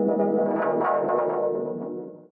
Música